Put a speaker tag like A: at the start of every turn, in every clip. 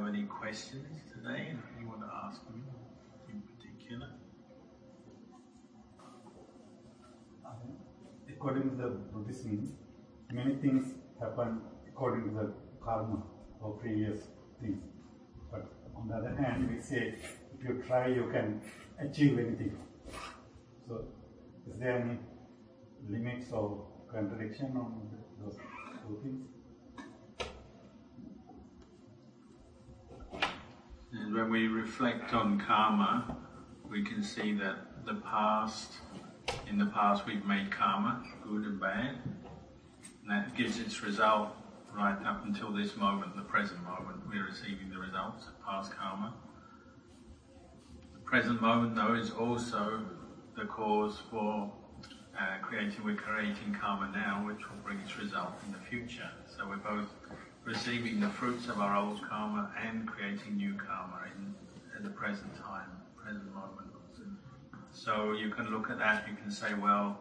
A: have any questions today you want to ask me in particular?
B: According to the Buddhism, many things happen according to the karma or previous things. But on the other hand, we say if you try, you can achieve anything. So, is there any limits or contradiction on those two things?
A: And when we reflect on karma, we can see that the past, in the past we've made karma, good and bad, and that gives its result right up until this moment, the present moment, we're receiving the results of past karma. The present moment, though, is also the cause for uh, creating, we're creating karma now, which will bring its result in the future. So we're both receiving the fruits of our old karma and creating new karma in, in the present time, present moment. So you can look at that, you can say, well,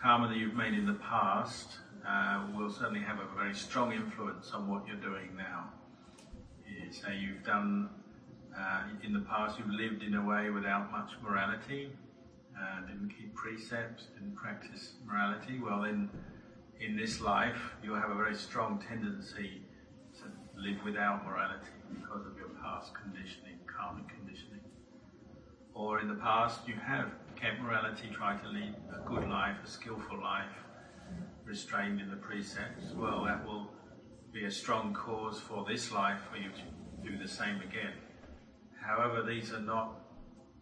A: karma that you've made in the past uh, will certainly have a very strong influence on what you're doing now. You say you've done, uh, in the past, you've lived in a way without much morality, uh, didn't keep precepts, didn't practice morality. Well, then in this life, you'll have a very strong tendency to live without morality because of your past conditioning, karmic conditioning. Or in the past, you have kept morality, tried to lead a good life, a skillful life, restrained in the precepts. Well, that will be a strong cause for this life for you to do the same again. However, these are not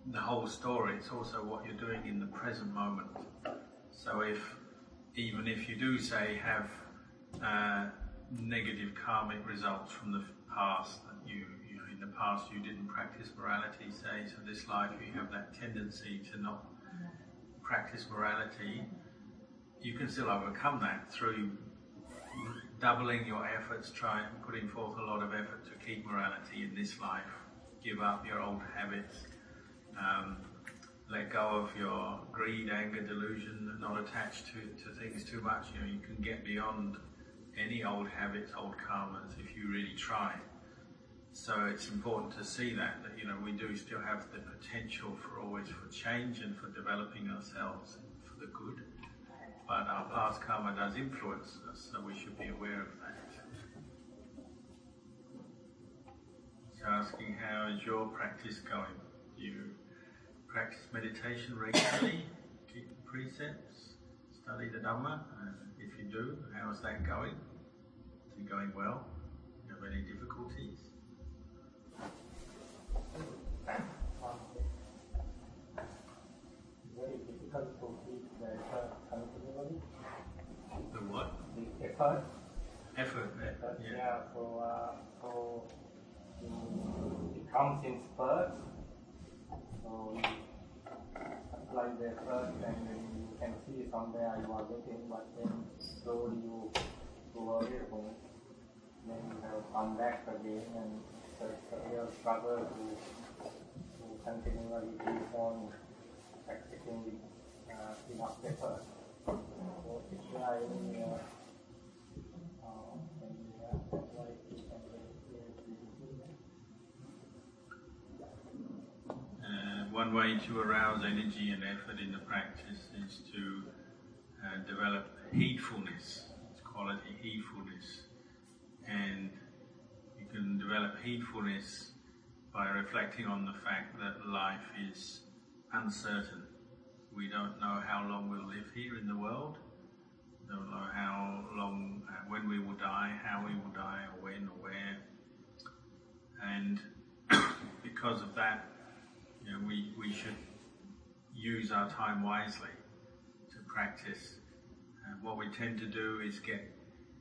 A: the whole story, it's also what you're doing in the present moment. So if even if you do say have uh, negative karmic results from the past that you, you know, in the past you didn't practice morality, say, so this life you have that tendency to not practice morality, you can still overcome that through doubling your efforts, trying putting forth a lot of effort to keep morality in this life, give up your old habits. Um, let go of your greed, anger, delusion, not attached to, to things too much. You know, you can get beyond any old habits, old karmas if you really try. So it's important to see that, that you know, we do still have the potential for always for change and for developing ourselves for the good. But our past karma does influence us, so we should be aware of that. So asking how is your practice going? You practice meditation regularly, keep the precepts, study the Dhamma, and if you do, how is that going? Is it going well? Do you have any difficulties?
C: Very difficult to keep the effort continually.
A: The what?
C: The effort.
A: Effort,
C: effort
A: yeah.
C: yeah. So, uh, so it comes in spurts. So apply the effort and then you can see somewhere you are getting, but then slowly you go away from it. Then you have come back again and it's a real struggle to, to continually keep on practicing uh, enough effort. So if there are any uh, uh, any, uh, advice you can give,
A: Uh, one way to arouse energy and effort in the practice is to uh, develop heedfulness, it's quality heedfulness. And you can develop heedfulness by reflecting on the fact that life is uncertain. We don't know how long we'll live here in the world. Don't know how long, uh, when we will die, how we will die, or when or where. And because of that, you know, we, we should use our time wisely to practice. And what we tend to do is get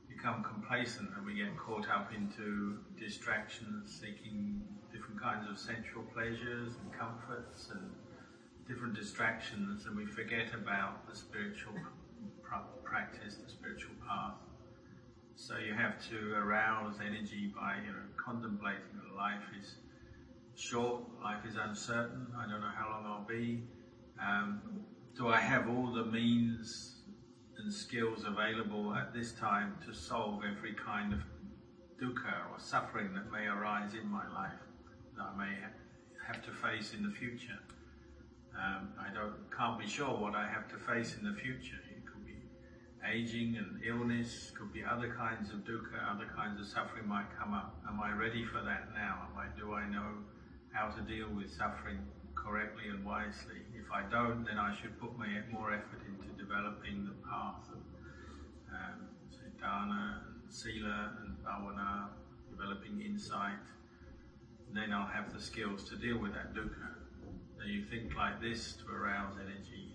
A: become complacent and we get caught up into distractions, seeking different kinds of sensual pleasures and comforts and different distractions, and we forget about the spiritual pr- practice, the spiritual path. So you have to arouse energy by you know contemplating that life is short, life is uncertain. I don't know how long I'll be. Um, do I have all the means and skills available at this time to solve every kind of dukkha or suffering that may arise in my life that I may have to face in the future. Um, I don't can't be sure what I have to face in the future. It could be aging and illness, could be other kinds of dukkha, other kinds of suffering might come up. Am I ready for that now? Am I, do I know how to deal with suffering correctly and wisely? If I don't, then I should put my, more effort into developing the path of um, dana and sila and bhavana, developing insight. Then I'll have the skills to deal with that dukkha. So you think like this to arouse energy,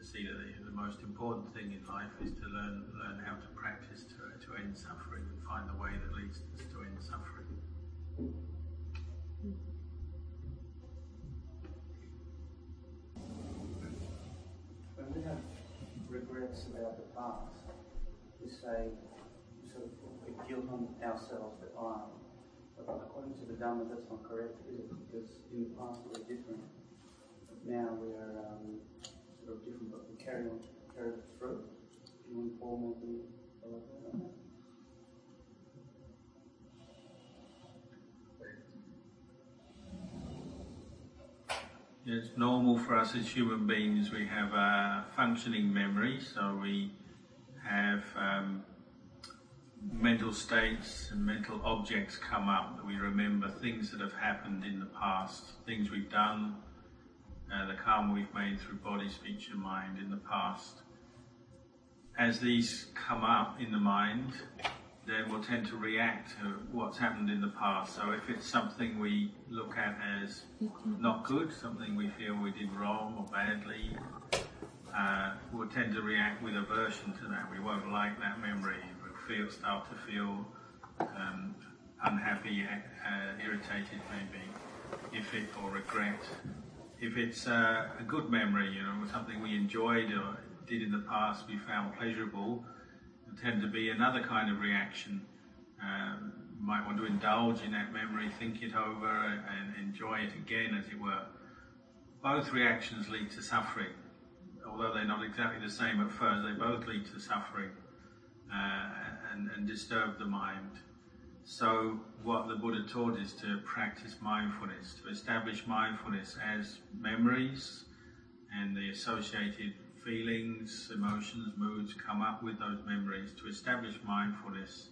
A: to see that the, the most important thing in life is to learn learn how to practice to, to end suffering and find the way that leads us to end suffering.
D: When we have regrets about the past, we say, we sort of put guilt on ourselves that but according to the Dhamma, that's not correct, is it? Because in the past we were different, now we are um, sort of different, but we carry on, carry it through. Do you want Paul maybe elaborate
A: It's normal for us as human beings. We have a functioning memory, so we have um, mental states and mental objects come up that we remember things that have happened in the past, things we've done, uh, the karma we've made through body, speech, and mind in the past. As these come up in the mind, then we'll tend to react to what's happened in the past. So if it's something we look at as not good, something we feel we did wrong or badly, uh, we'll tend to react with aversion to that. We won't like that memory. We'll feel, start to feel um, unhappy, uh, irritated maybe, if it or regret. If it's uh, a good memory, you know, something we enjoyed or did in the past, we found pleasurable tend to be another kind of reaction. Um, might want to indulge in that memory, think it over, and enjoy it again, as it were. Both reactions lead to suffering, although they're not exactly the same at first. They both lead to suffering uh, and, and disturb the mind. So, what the Buddha taught is to practice mindfulness, to establish mindfulness as memories and the associated feelings, emotions, moods come up with those memories to establish mindfulness.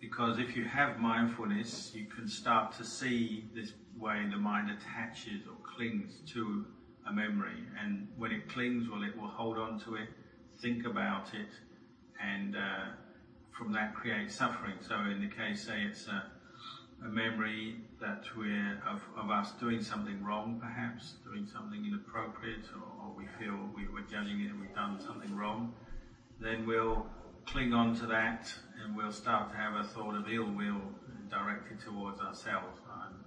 A: Because if you have mindfulness, you can start to see this way the mind attaches or clings to a memory. And when it clings, well, it will hold on to it, think about it, and uh, from that create suffering. So, in the case, say it's a, a memory that we're of, of us doing something wrong, perhaps doing something inappropriate, or, or we feel we were judging it and we've done something wrong, then we'll cling on to that and we'll start to have a thought of ill will directed towards ourselves. I'm,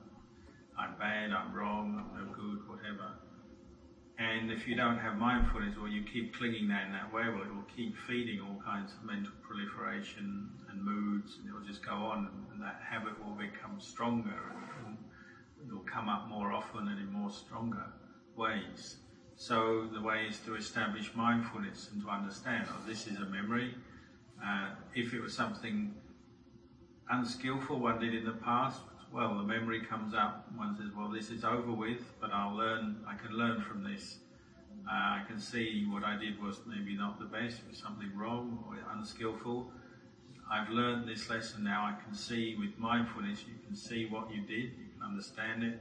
A: I'm bad, I'm wrong, I'm no good, whatever. And if you don't have mindfulness or you keep clinging that in that way, well, it will keep feeding all kinds of mental proliferation and moods, and it will just go on, and that habit will become stronger and it will come up more often and in more stronger ways. So the way is to establish mindfulness and to understand, oh, this is a memory. Uh, if it was something unskillful one did in the past, well, the memory comes up. One says, well, this is over with, but I'll learn, I can learn from this. Uh, I can see what I did was maybe not the best, was something wrong or unskillful. I've learned this lesson now. I can see with mindfulness, you can see what you did, you can understand it.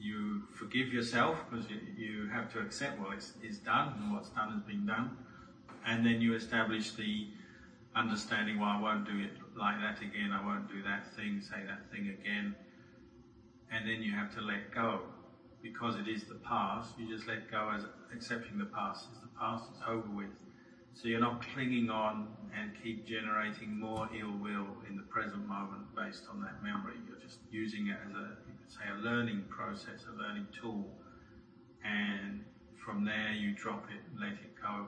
A: You forgive yourself because you, you have to accept, it's, it's done and what's done has been done. And then you establish the understanding, well, I won't do it like that again, I won't do that thing, say that thing again. And then you have to let go. Because it is the past, you just let go as accepting the past is the past, it's over with. So you're not clinging on and keep generating more ill will in the present moment based on that memory. You're just using it as a, you could say, a learning process, a learning tool. And from there you drop it, and let it go,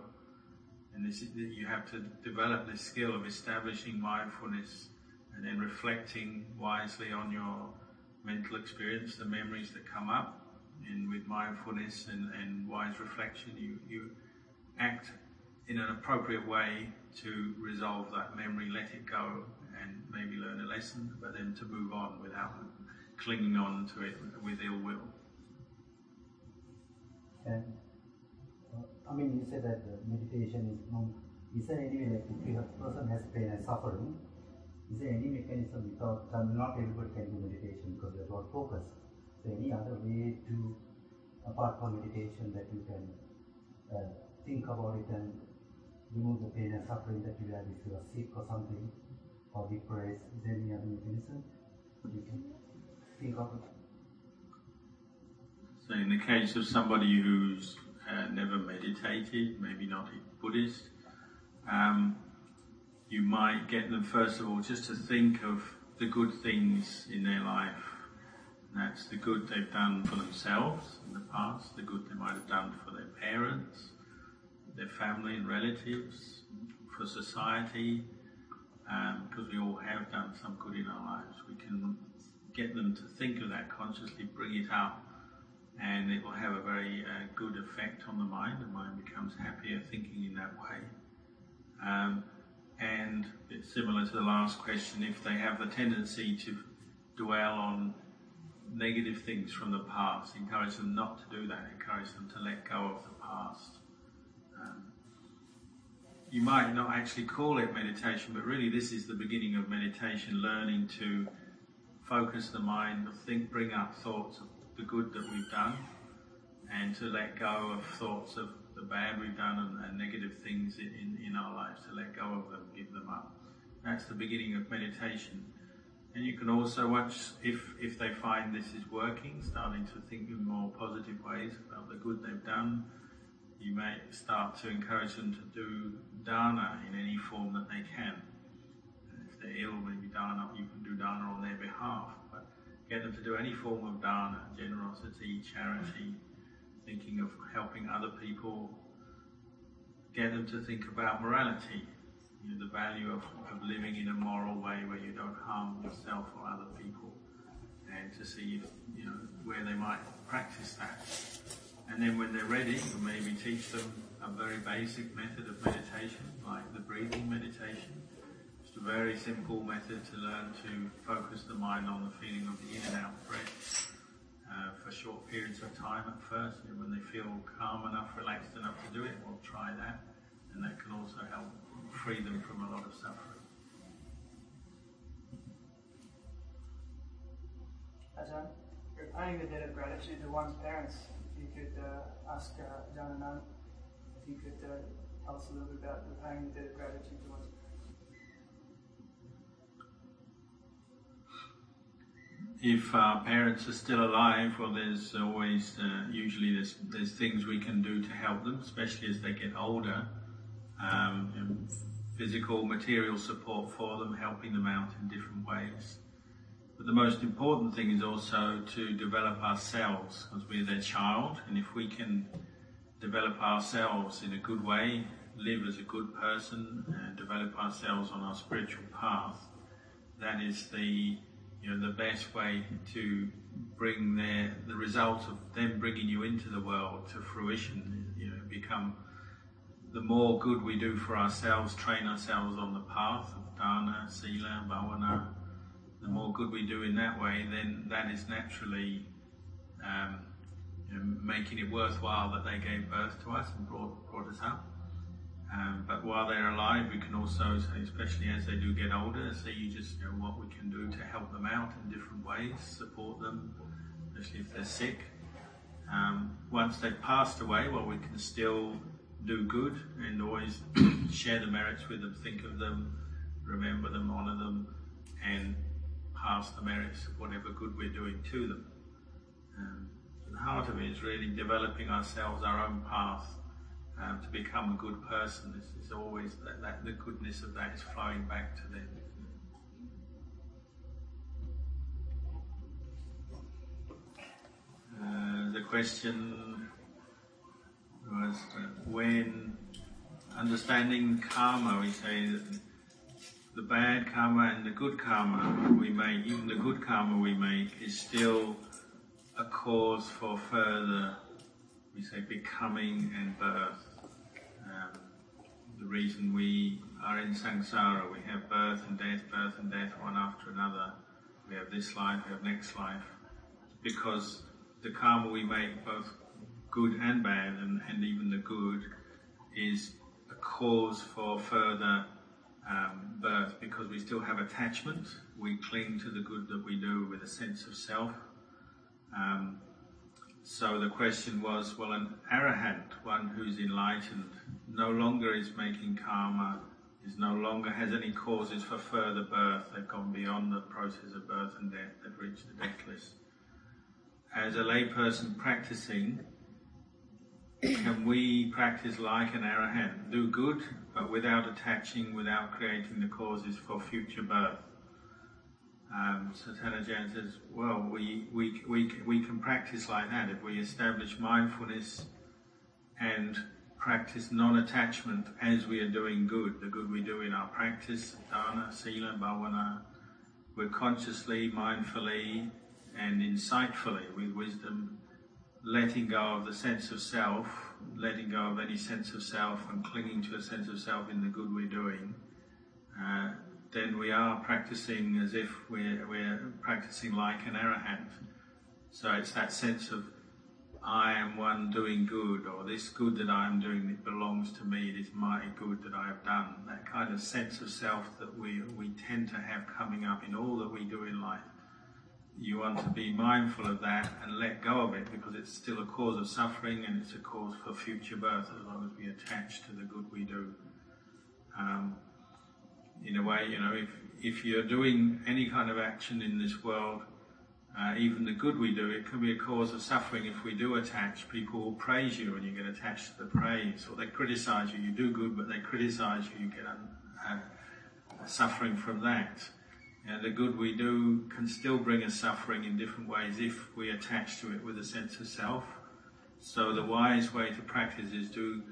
A: and this, you have to develop this skill of establishing mindfulness and then reflecting wisely on your mental experience, the memories that come up. And with mindfulness and, and wise reflection, you, you act in an appropriate way to resolve that memory, let it go, and maybe learn a lesson, but then to move on without clinging on to it with ill will.
E: Uh, I mean, you said that meditation is not. Is there any way, like, if a person has pain and suffering, is there any mechanism without? Um, not everybody can do meditation because they're about focus. So any other way to, apart from meditation, that you can uh, think about it and remove the pain and suffering that you have if you are sick or something, or depressed? Is there any other mechanism you can think of it?
A: So, in the case of somebody who's uh, never meditated, maybe not Buddhist, um, you might get them first of all just to think of the good things in their life. That's the good they've done for themselves in the past, the good they might have done for their parents, their family and relatives, for society, um, because we all have done some good in our lives. We can get them to think of that consciously, bring it up and it will have a very uh, good effect on the mind. The mind becomes happier thinking in that way. Um, and it's similar to the last question, if they have the tendency to dwell on negative things from the past, encourage them not to do that, encourage them to let go of the past. Um, you might not actually call it meditation, but really this is the beginning of meditation, learning to focus the mind, think, bring up thoughts of the good that we've done and to let go of thoughts of the bad we've done and, and negative things in, in our lives, to let go of them, give them up. That's the beginning of meditation. And you can also watch, if, if they find this is working, starting to think in more positive ways about the good they've done, you may start to encourage them to do dana in any form that they can. If they're ill, maybe dana, you can do dana on their behalf get them to do any form of dana, generosity, charity, thinking of helping other people, get them to think about morality, you know, the value of, of living in a moral way where you don't harm yourself or other people, and to see if, you know, where they might practice that. And then when they're ready, maybe teach them a very basic method of meditation, like the breathing meditation, very simple method to learn to focus the mind on the feeling of the in and out breath uh, for short periods of time at first. You know, when they feel calm enough, relaxed enough to do it, we'll try that. And that can also help free them from a lot of suffering.
F: Ajahn, you're paying the debt of gratitude to one's parents. If you could uh, ask uh, and Anand if you could uh, tell us a little bit about repaying the debt of gratitude to one's
A: if our parents are still alive, well, there's always uh, usually there's there's things we can do to help them, especially as they get older. Um, physical, material support for them, helping them out in different ways. But the most important thing is also to develop ourselves, because we're their child, and if we can develop ourselves in a good way, live as a good person, and develop ourselves on our spiritual path, that is the you know, the best way to bring their, the result of them bringing you into the world to fruition, you know, become the more good we do for ourselves, train ourselves on the path of dana, sila, bhavana, the more good we do in that way, then that is naturally um, you know, making it worthwhile that they gave birth to us and brought, brought us up. Um, but while they're alive, we can also, especially as they do get older, see you just know, what we can do to help them out in different ways, support them, especially if they're sick. Um, once they've passed away, well, we can still do good and always share the merits with them, think of them, remember them, honour them, and pass the merits of whatever good we're doing to them. Um, the heart of it is really developing ourselves, our own path, um, to become a good person. It's, it's always that, that, the goodness of that is flowing back to them. Uh, the question was uh, when understanding karma, we say that the bad karma and the good karma we make, even the good karma we make, is still a cause for further, we say, becoming and birth the reason we are in samsara. We have birth and death, birth and death, one after another. We have this life, we have next life. Because the karma we make, both good and bad, and, and even the good, is a cause for further um, birth because we still have attachment. We cling to the good that we do with a sense of self. Um, so the question was, well, an arahant, one who's enlightened, no longer is making karma, is no longer has any causes for further birth. They've gone beyond the process of birth and death. They've reached the deathless. As a layperson practicing, can we practice like an arahant, do good, but without attaching, without creating the causes for future birth? Um, so Tan Ajahn says, well, we, we, we, we can practice like that if we establish mindfulness and practice non-attachment as we are doing good, the good we do in our practice, dana, sila, bhavana. We're consciously, mindfully, and insightfully, with wisdom, letting go of the sense of self, letting go of any sense of self and clinging to a sense of self in the good we're doing. Uh, then we are practicing as if we're, we're practicing like an arahant. So it's that sense of I am one doing good, or this good that I am doing it belongs to me, it is my good that I have done. That kind of sense of self that we, we tend to have coming up in all that we do in life. You want to be mindful of that and let go of it because it's still a cause of suffering and it's a cause for future birth as long as we attach to the good we do. Um, in a way, you know, if, if you're doing any kind of action in this world, uh, even the good we do, it can be a cause of suffering if we do attach. People will praise you and you get attached to the praise, or they criticize you. You do good, but they criticize you, you get uh, suffering from that. And the good we do can still bring us suffering in different ways if we attach to it with a sense of self. So the wise way to practice is to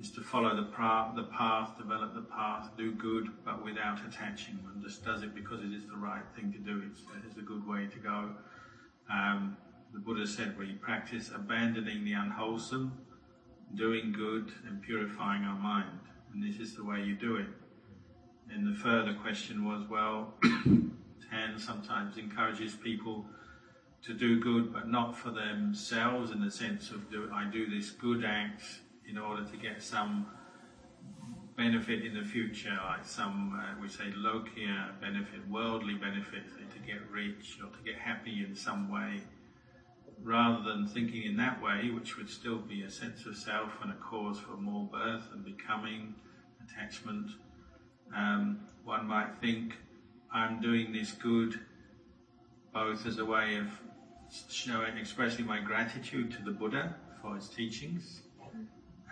A: is to follow the path, the path, develop the path, do good, but without attaching. One just does it because it is the right thing to do. It's, it is a good way to go. Um, the Buddha said we practice abandoning the unwholesome, doing good, and purifying our mind. And this is the way you do it. And the further question was, well, Tan sometimes encourages people to do good, but not for themselves in the sense of do, I do this good act in order to get some benefit in the future, like some, uh, we say, lokiya benefit, worldly benefit, to get rich or to get happy in some way, rather than thinking in that way, which would still be a sense of self and a cause for more birth and becoming, attachment. Um, one might think, I'm doing this good both as a way of showing, expressing my gratitude to the Buddha for his teachings,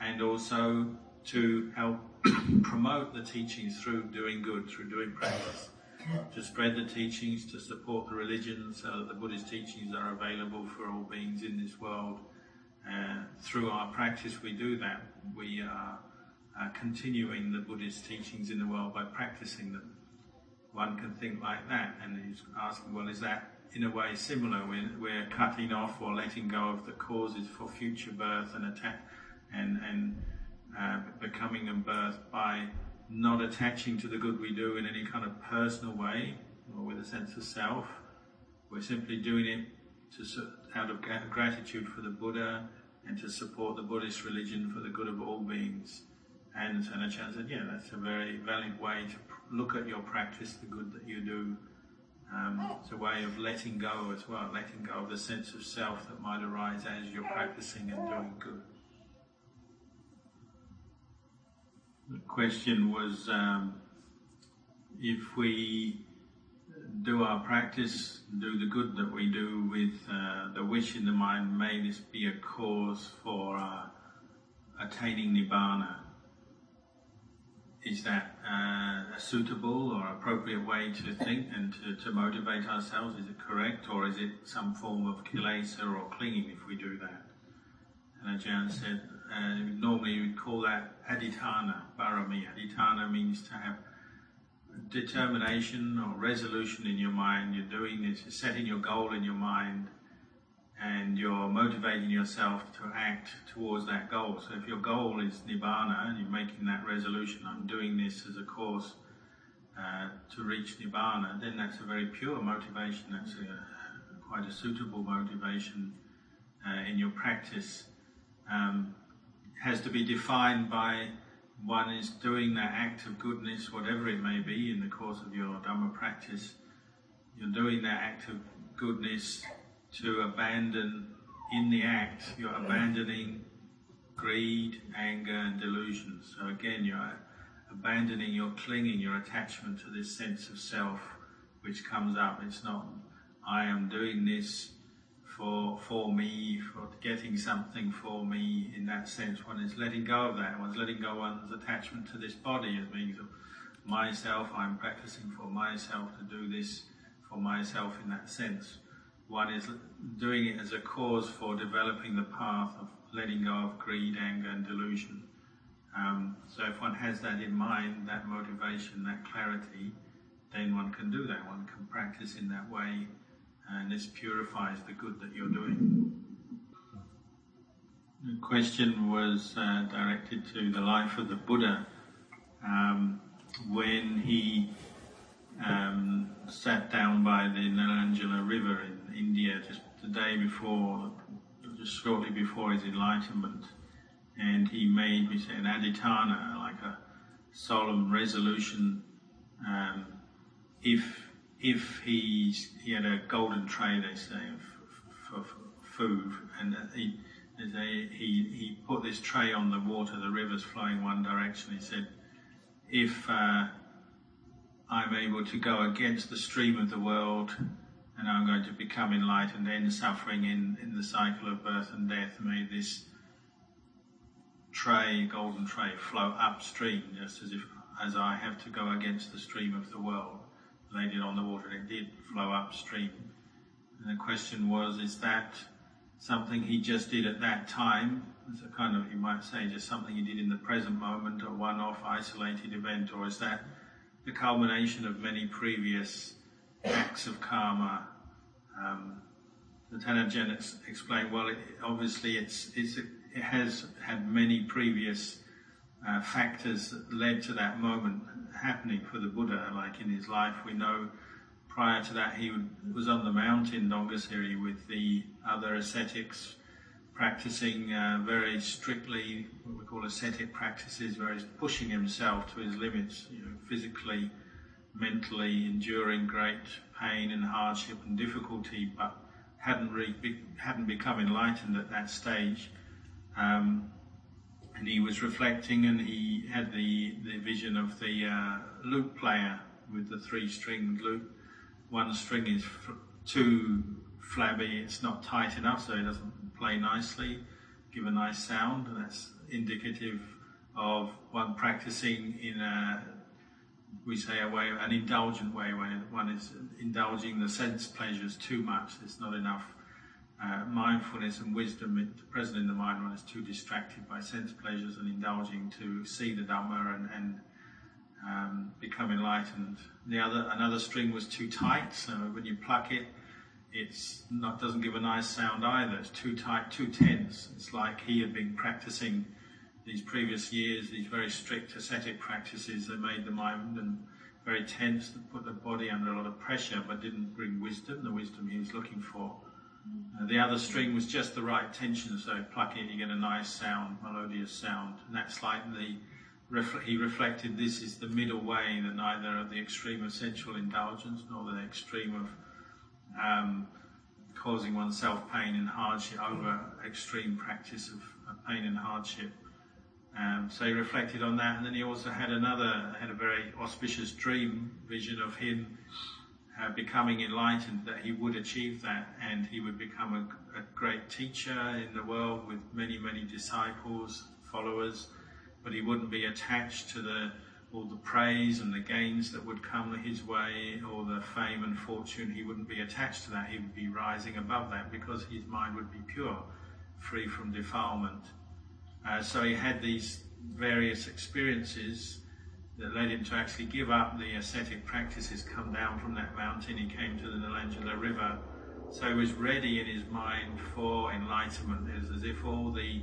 A: and also to help promote the teachings through doing good, through doing practice, to spread the teachings, to support the religion so that the Buddhist teachings are available for all beings in this world. Uh, through our practice, we do that. We are uh, continuing the Buddhist teachings in the world by practicing them. One can think like that, and he's asking, well, is that in a way similar? We're, we're cutting off or letting go of the causes for future birth and attack and, and uh, becoming a birth by not attaching to the good we do in any kind of personal way or with a sense of self. We're simply doing it to, out of gratitude for the Buddha and to support the Buddhist religion for the good of all beings. And Sanachan said, yeah, that's a very valid way to look at your practice, the good that you do. Um, it's a way of letting go as well, letting go of the sense of self that might arise as you're practicing and doing good. The question was um, if we do our practice, do the good that we do with uh, the wish in the mind, may this be a cause for uh, attaining Nibbana. Is that uh, a suitable or appropriate way to think and to, to motivate ourselves? Is it correct or is it some form of kilesa or clinging if we do that? And Ajahn said, uh, normally we call that adhitthana, barami. Adhitthana means to have determination or resolution in your mind. You're doing this, you're setting your goal in your mind, and you're motivating yourself to act towards that goal. So if your goal is nibbana and you're making that resolution, I'm doing this as a course uh, to reach nibbana, then that's a very pure motivation. That's a, quite a suitable motivation uh, in your practice. Um, has to be defined by one is doing that act of goodness, whatever it may be, in the course of your Dhamma practice. You're doing that act of goodness to abandon, in the act, you're abandoning greed, anger, and delusion. So again, you're abandoning your clinging, your attachment to this sense of self which comes up. It's not, I am doing this for for me, for getting something for me in that sense. One is letting go of that. One's letting go one's attachment to this body as being myself. I'm practicing for myself to do this for myself in that sense. One is doing it as a cause for developing the path of letting go of greed, anger, and delusion. Um, so if one has that in mind, that motivation, that clarity, then one can do that. One can practice in that way and this purifies the good that you're doing. The question was uh, directed to the life of the Buddha um, when he um, sat down by the Neranjara River in India just the day before, just shortly before his enlightenment, and he made, we say, an adhitthana, like a solemn resolution, um, if if he's, he had a golden tray, they say, for food, and he, he, he put this tray on the water, the river's flowing one direction. He said, if uh, I'm able to go against the stream of the world and I'm going to become enlightened, end suffering in, in the cycle of birth and death, may this tray, golden tray, flow upstream, just as if as I have to go against the stream of the world laid it on the water, and it did flow upstream. And the question was, is that something he just did at that time? It's a kind of, you might say, just something he did in the present moment, a one-off isolated event, or is that the culmination of many previous acts of karma? Um, the Tan Ajahn explained, well, it, obviously it's, it's, it has had many previous uh, factors that led to that moment happening for the Buddha. Like in his life, we know prior to that he was on the mountain Dongusiri with the other ascetics, practicing uh, very strictly what we call ascetic practices, where he's pushing himself to his limits, you know, physically, mentally, enduring great pain and hardship and difficulty, but hadn't hadn't become enlightened at that stage. Um, and he was reflecting and he had the, the vision of the uh, lute player with the three stringed lute. One string is f- too flabby, it's not tight enough, so it doesn't play nicely, give a nice sound. And that's indicative of one practicing in a, we say, a way, an indulgent way, when one is indulging the sense pleasures too much. It's not enough uh, mindfulness and wisdom present in the mind when it's too distracted by sense pleasures and indulging to see the Dhamma and, and um, become enlightened. The other another string was too tight, so when you pluck it, it doesn't give a nice sound either. It's too tight, too tense. It's like he had been practicing these previous years, these very strict ascetic practices that made the mind and very tense, that put the body under a lot of pressure, but didn't bring wisdom, the wisdom he was looking for. Uh, the other string was just the right tension, so pluck in, you get a nice sound, melodious sound. And that's like the, he reflected this is the middle way, that neither of the extreme of sensual indulgence nor the extreme of um, causing oneself pain and hardship over extreme practice of, of pain and hardship. Um, so he reflected on that, and then he also had another, had a very auspicious dream vision of him uh, becoming enlightened, that he would achieve that and he would become a, a, great teacher in the world with many, many disciples, followers, but he wouldn't be attached to the all the praise and the gains that would come his way, or the fame and fortune. He wouldn't be attached to that. He would be rising above that because his mind would be pure, free from defilement. Uh, so he had these various experiences that led him to actually give up the ascetic practices, come down from that mountain. He came to the Neranjara River So he was ready in his mind for enlightenment. It was as if all the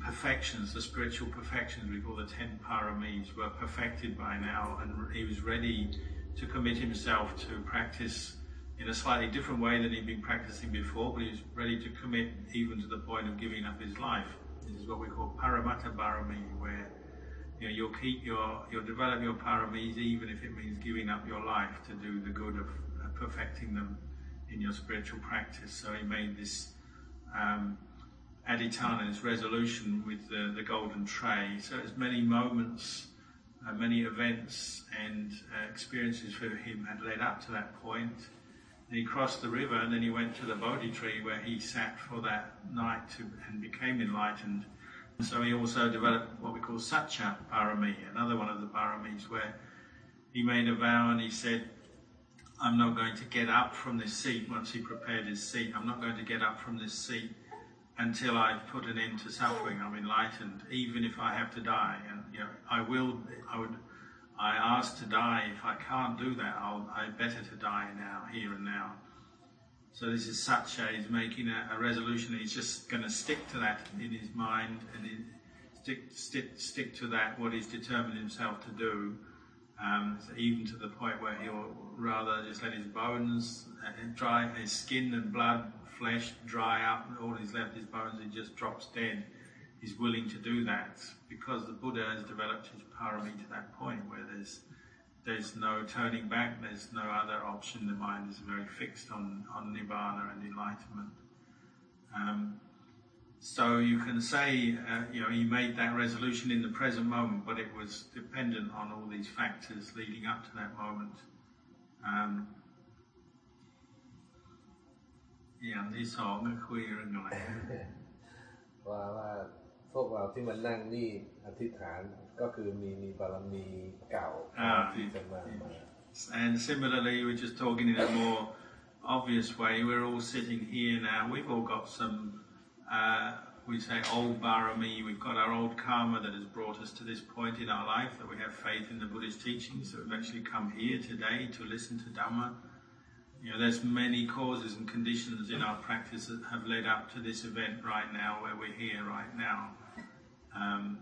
A: perfections, the spiritual perfections we call the ten paramis, were perfected by now, and he was ready to commit himself to practice in a slightly different way than he'd been practicing before, but he was ready to commit even to the point of giving up his life. This is what we call paramattha barami, where you know, you'll keep your, you'll develop your paramis even if it means giving up your life to do the good of perfecting them in your spiritual practice. So he made this um, adhitthana, this resolution with the, the golden tray. So as many moments, uh, many events and uh, experiences for him had led up to that point. And he crossed the river and then he went to the Bodhi tree where he sat for that night to, and became enlightened. So he also developed what we call Satcha Parami, another one of the paramis, where he made a vow and he said, I'm not going to get up from this seat once he prepared his seat. I'm not going to get up from this seat until I've put an end to suffering. I'm enlightened, even if I have to die. And you know, I will. I would. I ask to die. If I can't do that, I'll. I better to die now, here and now. So this is Satcha. He's making a, a resolution. He's just going to stick to that in his mind and in, stick, stick, stick to that. What he's determined himself to do. Um, so even to the point where he'll rather just let his bones uh, dry, his skin and blood, flesh dry up, and all he's left is bones, he just drops dead. He's willing to do that because the Buddha has developed his parami to that point where there's there's no turning back, there's no other option. The mind is very fixed on, on nibbana and enlightenment. Um, so you can say, uh, you know, he made that resolution in the present moment, but it was dependent on all these factors leading up to that moment. Um, อย่างที่สองก็คุยเรื่องอะไร
G: ว่าว่าพวกเราที่มานั่งนี่อธิษฐาน ก็คือมีมีบารมีเก่า
A: อ่า
G: ที่จะมามา
A: And similarly, we're just talking in a more obvious way. We're all sitting here now. We've all got some, uh, we say, old barami. We've got our old karma that has brought us to this point in our life that we have faith in the Buddhist teachings. So we've actually come here today to listen to Dhamma. You know, there's many causes and conditions in our practice that have led up to this event right now, where we're here right now. Um,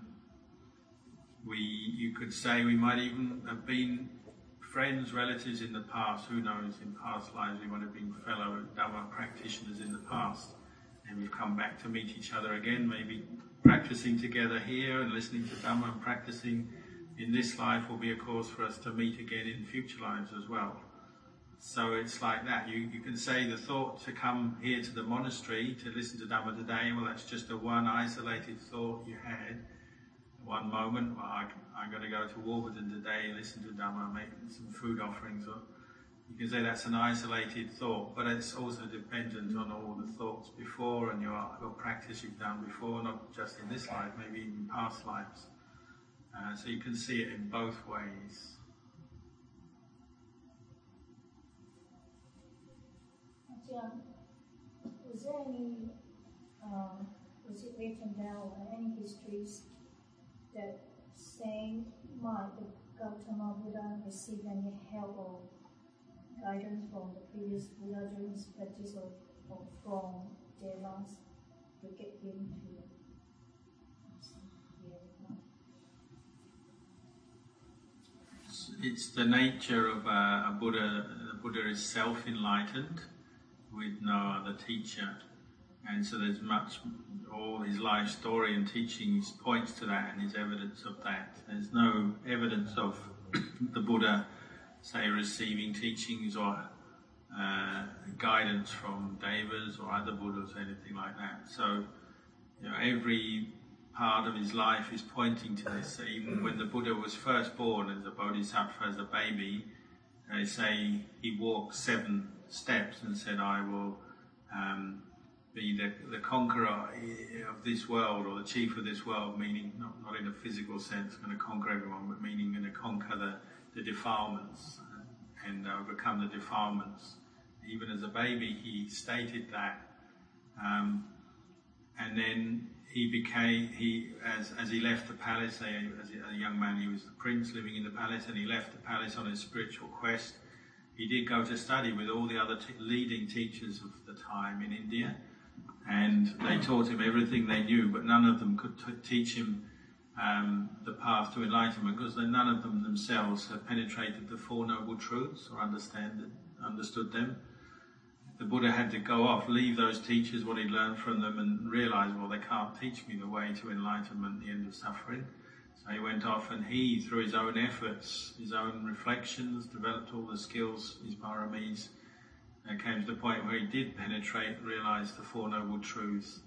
A: we, you could say, we might even have been friends, relatives in the past. Who knows? In past lives, we might have been fellow Dhamma practitioners in the past, and we've come back to meet each other again. Maybe practicing together here and listening to Dhamma and practicing in this life will be a cause for us to meet again in future lives as well. So it's like that. You, you can say the thought to come here to the monastery to listen to Dhamma today, well, that's just a one isolated thought you had. One moment, well, I, I'm going to go to Warburton today, listen to Dhamma, make some food offerings. Or you can say that's an isolated thought, but it's also dependent on all the thoughts before and your, your practice you've done before, not just in this life, maybe in past lives. Uh, so you can see it in both ways.
H: John, was there any, um, was it written down any histories that saying might the Gautama Buddha received any help or guidance from the previous Buddha during his practice or, or from Devas to get him to
A: It's the nature of a, a Buddha. The Buddha is self-enlightened with no other teacher, and so there's much. All his life story and teachings points to that, and is evidence of that. There's no evidence of the Buddha, say, receiving teachings or uh, guidance from devas or other Buddhas, or anything like that. So, you know, every part of his life is pointing to this. So even when the Buddha was first born as a bodhisattva, as a baby, they say he walked seven steps and said, I will um, be the, the conqueror of this world or the chief of this world, meaning not, not in a physical sense, going to conquer everyone, but meaning going to conquer the, the defilements and overcome the defilements. Even as a baby, he stated that. Um, and then he became he as as he left the palace as a young man he was the prince living in the palace and he left the palace on his spiritual quest he did go to study with all the other leading teachers of the time in India, and they taught him everything they knew, but none of them could t- teach him um, the path to enlightenment because none of them themselves have penetrated the Four Noble Truths or understand understood them. The Buddha had to go off, leave those teachers, what he'd learned from them, and realize, well, they can't teach me the way to enlightenment, the end of suffering. So he went off and he, through his own efforts, his own reflections, developed all the skills, his paramis, and came to the point where he did penetrate, realize the Four Noble Truths.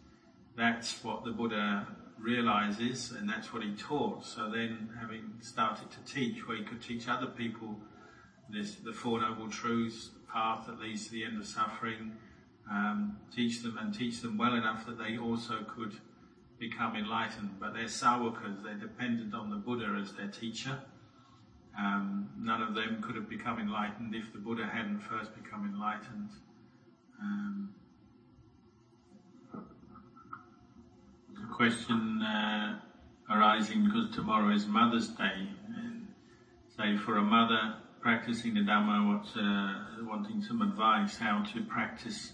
A: That's what the Buddha realizes, and that's what he taught. So then, having started to teach, where he could teach other people this, the Four Noble Truths, path that leads to the end of suffering, um, teach them and teach them well enough that they also could become enlightened. But they're savakas, they're dependent on the Buddha as their teacher. Um, none of them could have become enlightened if the Buddha hadn't first become enlightened. Um, a question uh, arising because tomorrow is Mother's Day, and say for a mother practicing the Dhamma, what's, uh, wanting some advice how to practice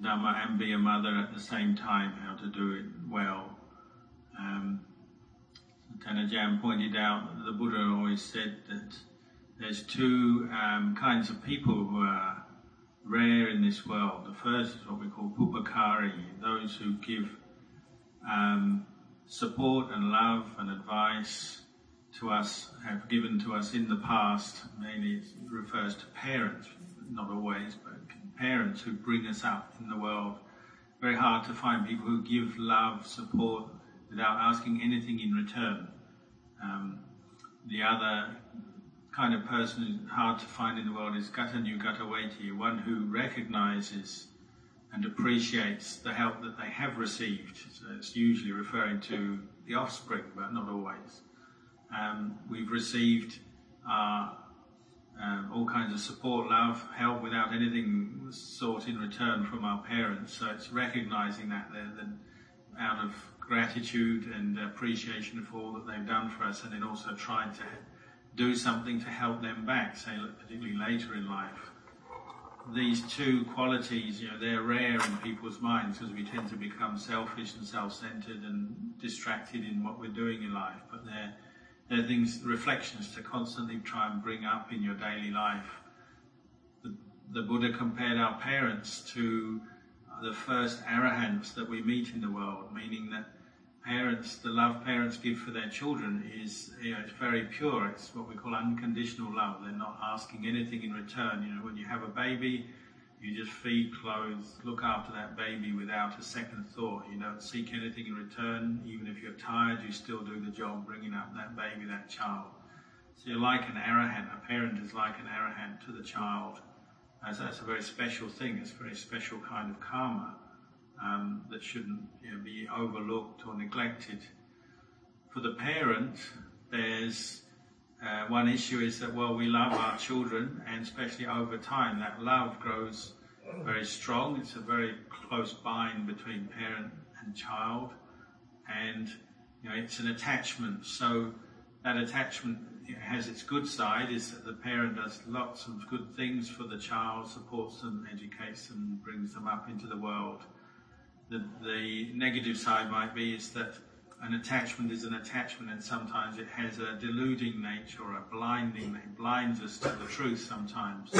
A: Dhamma and be a mother at the same time, how to do it well. Um, Tan Ajahn pointed out the Buddha always said that there's two um, kinds of people who are rare in this world. The first is what we call pubbakari, those who give um, support and love and advice to us, have given to us in the past. Mainly it refers to parents, not always, but parents who bring us up in the world. Very hard to find people who give love, support, without asking anything in return. Um, the other kind of person hard to find in the world is kataññu katavedi, one who recognizes and appreciates the help that they have received. So it's usually referring to the offspring, but not always. Um, we've received uh, um, all kinds of support, love, help without anything sought in return from our parents. So it's recognizing that there, then out of gratitude and appreciation for all that they've done for us, and then also trying to do something to help them back, say particularly later in life. These two qualities, you know, they're rare in people's minds because we tend to become selfish and self-centered and distracted in what we're doing in life. But they're they're things, reflections to constantly try and bring up in your daily life. The, the Buddha compared our parents to the first arahants that we meet in the world, meaning that parents, the love parents give for their children is you know, it's very pure. It's what we call unconditional love. They're not asking anything in return. You know, when you have a baby, you just feed, clothe, look after that baby without a second thought. You don't seek anything in return. Even if you're tired, you still do the job bringing up that baby, that child. So you're like an arahant. A parent is like an arahant to the child. As that's a very special thing. It's a very special kind of karma um, that shouldn't you know, be overlooked or neglected. For the parent, there's uh, one issue is that well, we love our children, and especially over time, that love grows very strong. It's a very close bind between parent and child, and you know it's an attachment. So that attachment has its good side is that the parent does lots of good things for the child, supports them, educates them, brings them up into the world. The, the negative side might be is that an attachment is an attachment, and sometimes it has a deluding nature or a blinding. It blinds us to the truth sometimes,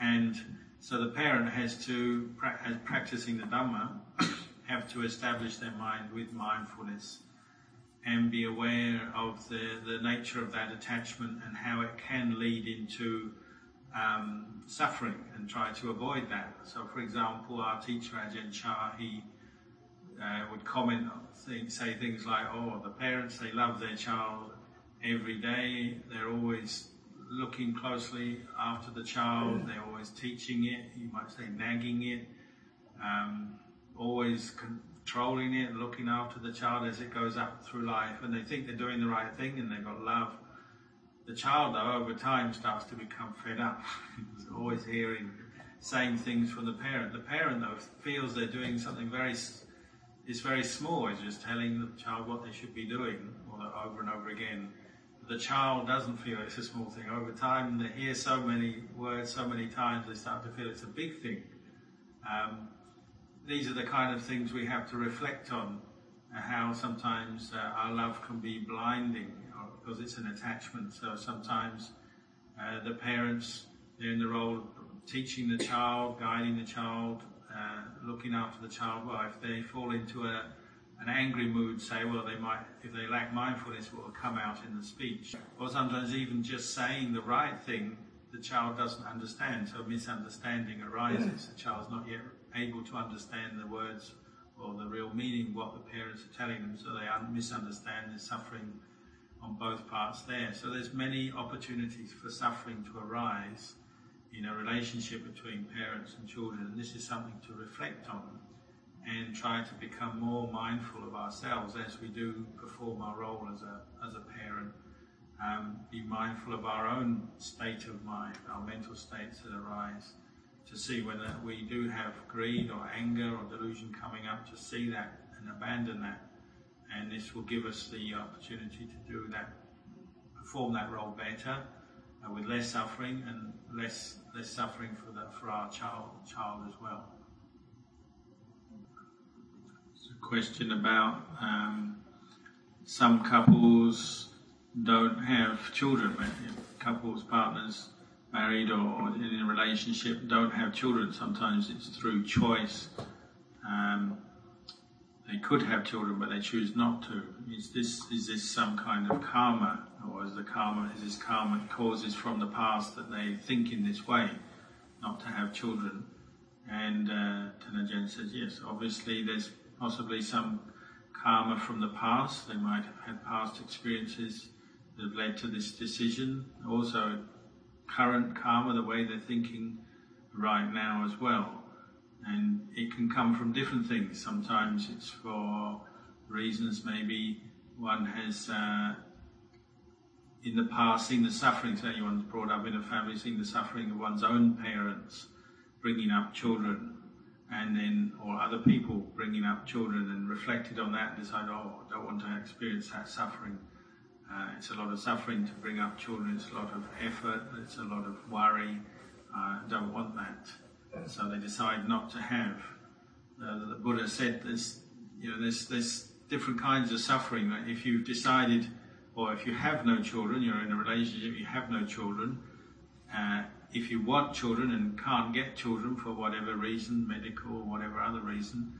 A: and so the parent has to, as practicing the Dhamma, have to establish their mind with mindfulness and be aware of the, the nature of that attachment and how it can lead into um, suffering and try to avoid that. So, for example, our teacher Ajahn Chah, he uh, would comment, say things like, "Oh, the parents they love their child every day. They're always looking closely after the child. They're always teaching it. You might say nagging it, um, always controlling it, looking after the child as it goes up through life. And they think they're doing the right thing, and they've got love." The child, though, over time starts to become fed up. He's always hearing same things from the parent. The parent, though, feels they're doing something very is very small. It's just telling the child what they should be doing over and over again. the child doesn't feel it's a small thing. Over time, they hear so many words so many times, they start to feel it's a big thing. Um, these are the kind of things we have to reflect on. Uh, how sometimes uh, our love can be blinding uh, because it's an attachment. So sometimes uh, the parents they're in the role of teaching the child, guiding the child, looking after the child. Well, if they fall into a an angry mood, say, well, they might, if they lack mindfulness, will come out in the speech. Or sometimes even just saying the right thing, the child doesn't understand, so misunderstanding arises. Mm. The child's not yet able to understand the words or the real meaning, what the parents are telling them, so they misunderstand. There's suffering on both parts there. So there's many opportunities for suffering to arise in a relationship between parents and children, and this is something to reflect on and try to become more mindful of ourselves as we do perform our role as a, as a parent. Um, be mindful of our own state of mind, our mental states that arise, to see whether we do have greed or anger or delusion coming up, to see that and abandon that. And this will give us the opportunity to do that, perform that role better, uh, with less suffering and less less suffering for the, for our child child as well So, question about um, some couples don't have children. Couples, partners, married or in a relationship don't have children. Sometimes it's through choice. Um, they could have children, but they choose not to. Is this is this some kind of karma, or is the karma is this karma causes from the past that they think in this way, not to have children? And uh, Tan Ajahn says yes. Obviously, there's possibly some karma from the past. They might have had past experiences that have led to this decision. Also, current karma, the way they're thinking right now as well. And it can come from different things. Sometimes it's for reasons maybe one has uh, in the past seen the suffering, say anyone's brought up in a family, seen the suffering of one's own parents bringing up children and then or other people bringing up children and reflected on that and decided, oh, I don't want to experience that suffering. Uh, it's a lot of suffering to bring up children. It's a lot of effort. It's a lot of worry. I uh, don't want that. So they decide not to have. Uh, the Buddha said there's, you know, there's, there's different kinds of suffering. If you've decided, or if you have no children, you're in a relationship, you have no children, uh, if you want children and can't get children for whatever reason, medical or whatever other reason,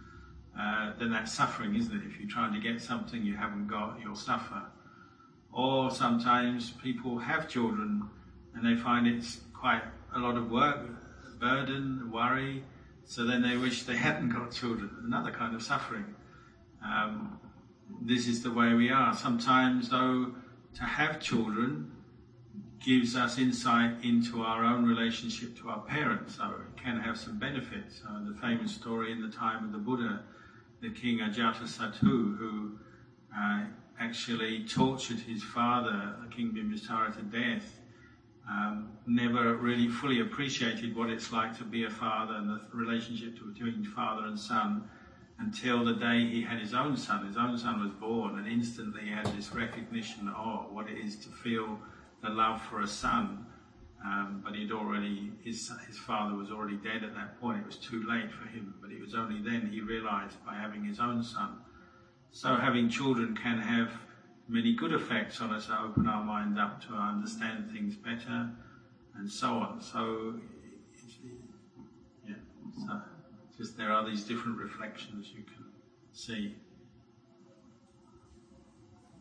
A: uh, then that's suffering, isn't it? If you're trying to get something you haven't got, you'll suffer. Or sometimes people have children and they find it's quite a lot of work, burden, worry, so then they wish they hadn't got children. Another kind of suffering. Um, this is the way we are. Sometimes, though, to have children gives us insight into our own relationship to our parents, so it can have some benefits. Uh, the famous story in the time of the Buddha, the king Ajatasattu, who uh, actually tortured his father, the King Bimbisara, to death, um, never really fully appreciated what it's like to be a father and the relationship between father and son until the day he had his own son. His own son was born, and instantly he had this recognition of what it is to feel the love for a son, um, but he'd already his his father was already dead at that point. It was too late for him, but it was only then he realised by having his own son. So having children can have many good effects on us, open our mind up to understand things better, and so on. So yeah, so just there are these different reflections you can see.